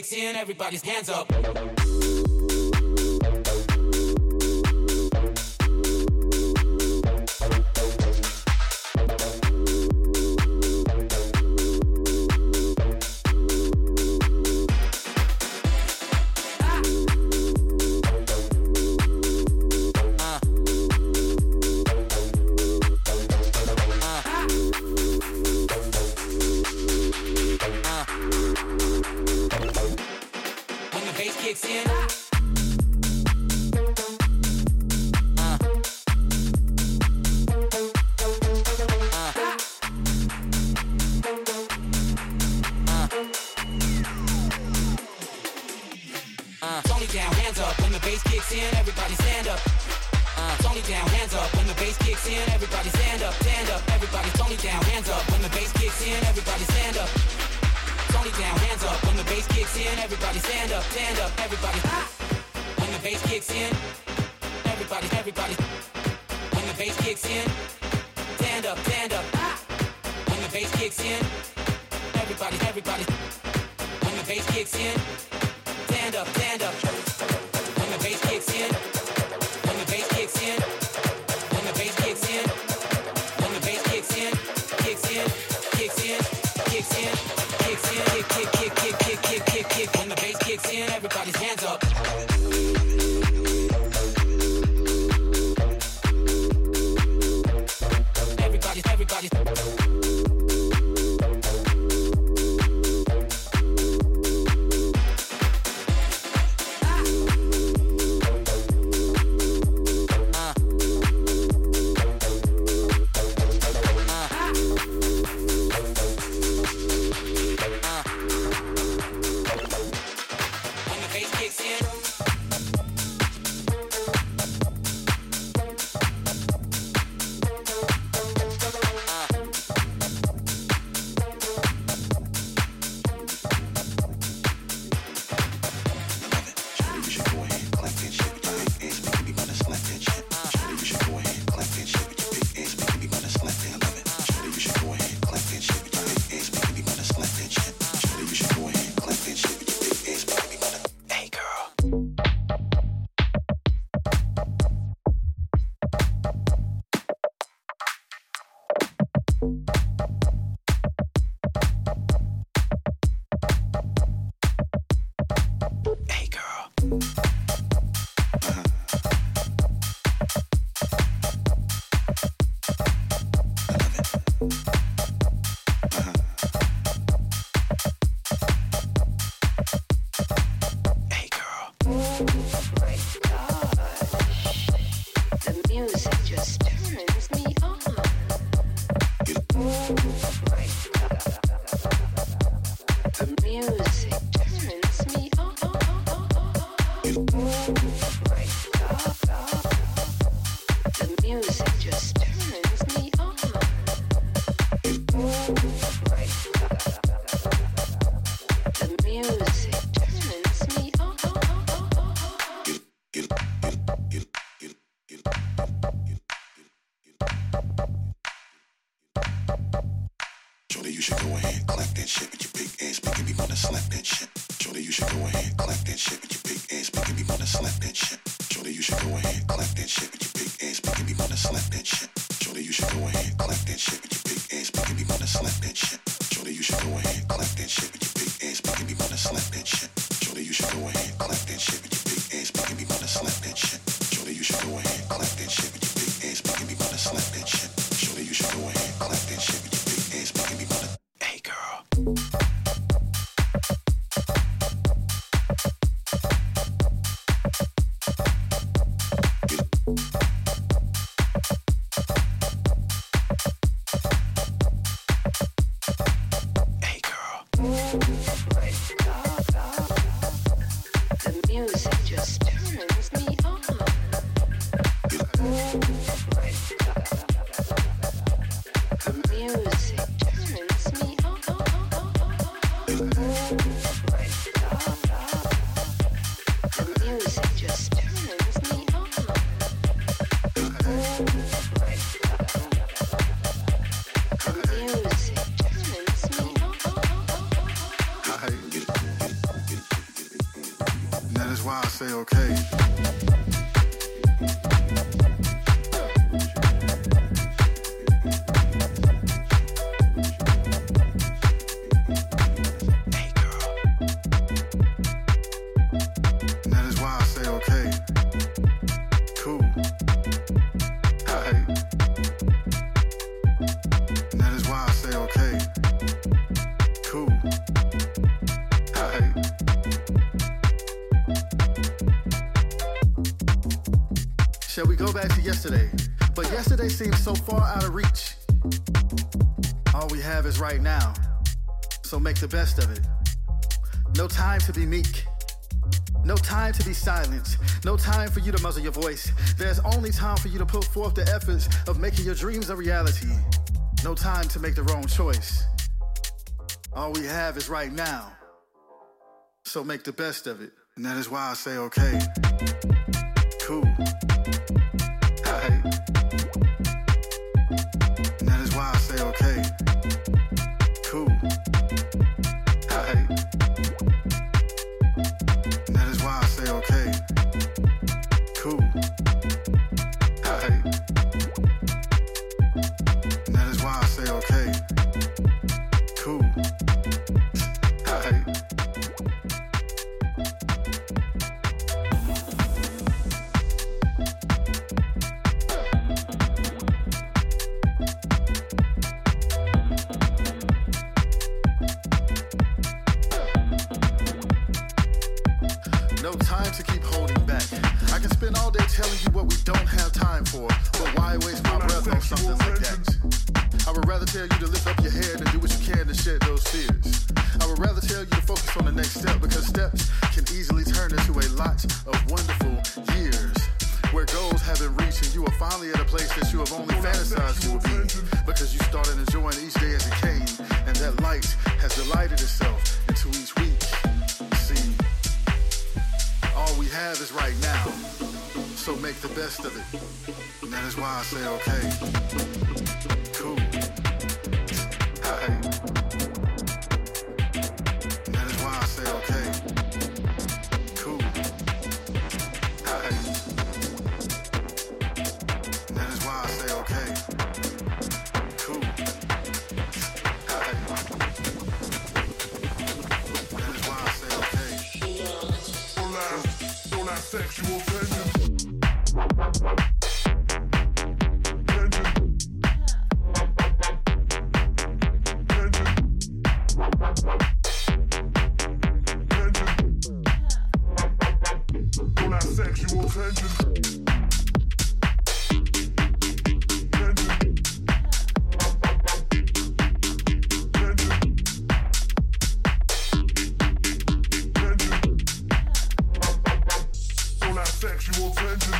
kicks in, everybody's hands up. Shall we go back to yesterday? But yesterday seems so far out of reach. All we have is right now. So make the best of it. No time to be meek. No time to be silent. No time for you to muzzle your voice. There's only time for you to put forth the efforts of making your dreams a reality. No time to make the wrong choice. All we have is right now. So make the best of it. And that is why I say, okay, cool. Like that? I would rather tell you to lift up your head and do what you can to shed those fears. I would rather tell you to focus on the next step because steps can easily turn into a lot of wonderful years. Where goals have been reached and you are finally at a place that you have only fantasized you would be because you started enjoying each day as it came and that light has delighted itself into each week. See, all we have is right now. So make the best of it. That is why I say, okay, sexual tension.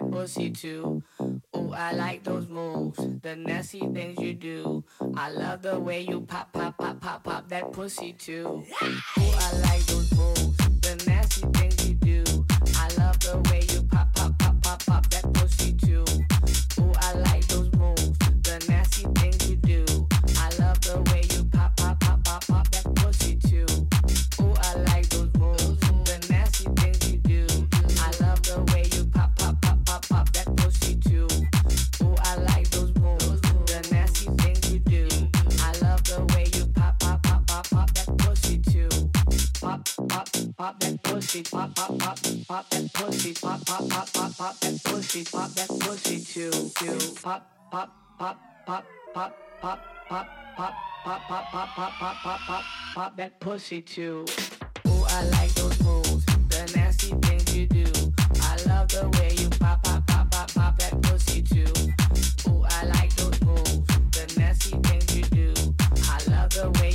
that pussy too. Oh, I like those moves, the nasty things you do. I love the way you pop, pop, pop, pop, pop that pussy too. Oh, I like those moves, the nasty things. pussy, pop that pussy too. You pop, pop, pop, pop, pop, pop, pop, pop, pop, pop, pop, pop, pop, pop, pop, pop that pussy too. Ooh, I like those moves, the nasty things you do. I love the way you pop, pop, pop, pop, pop that pussy too. Ooh, I like those moves, the nasty things you do. I love the way.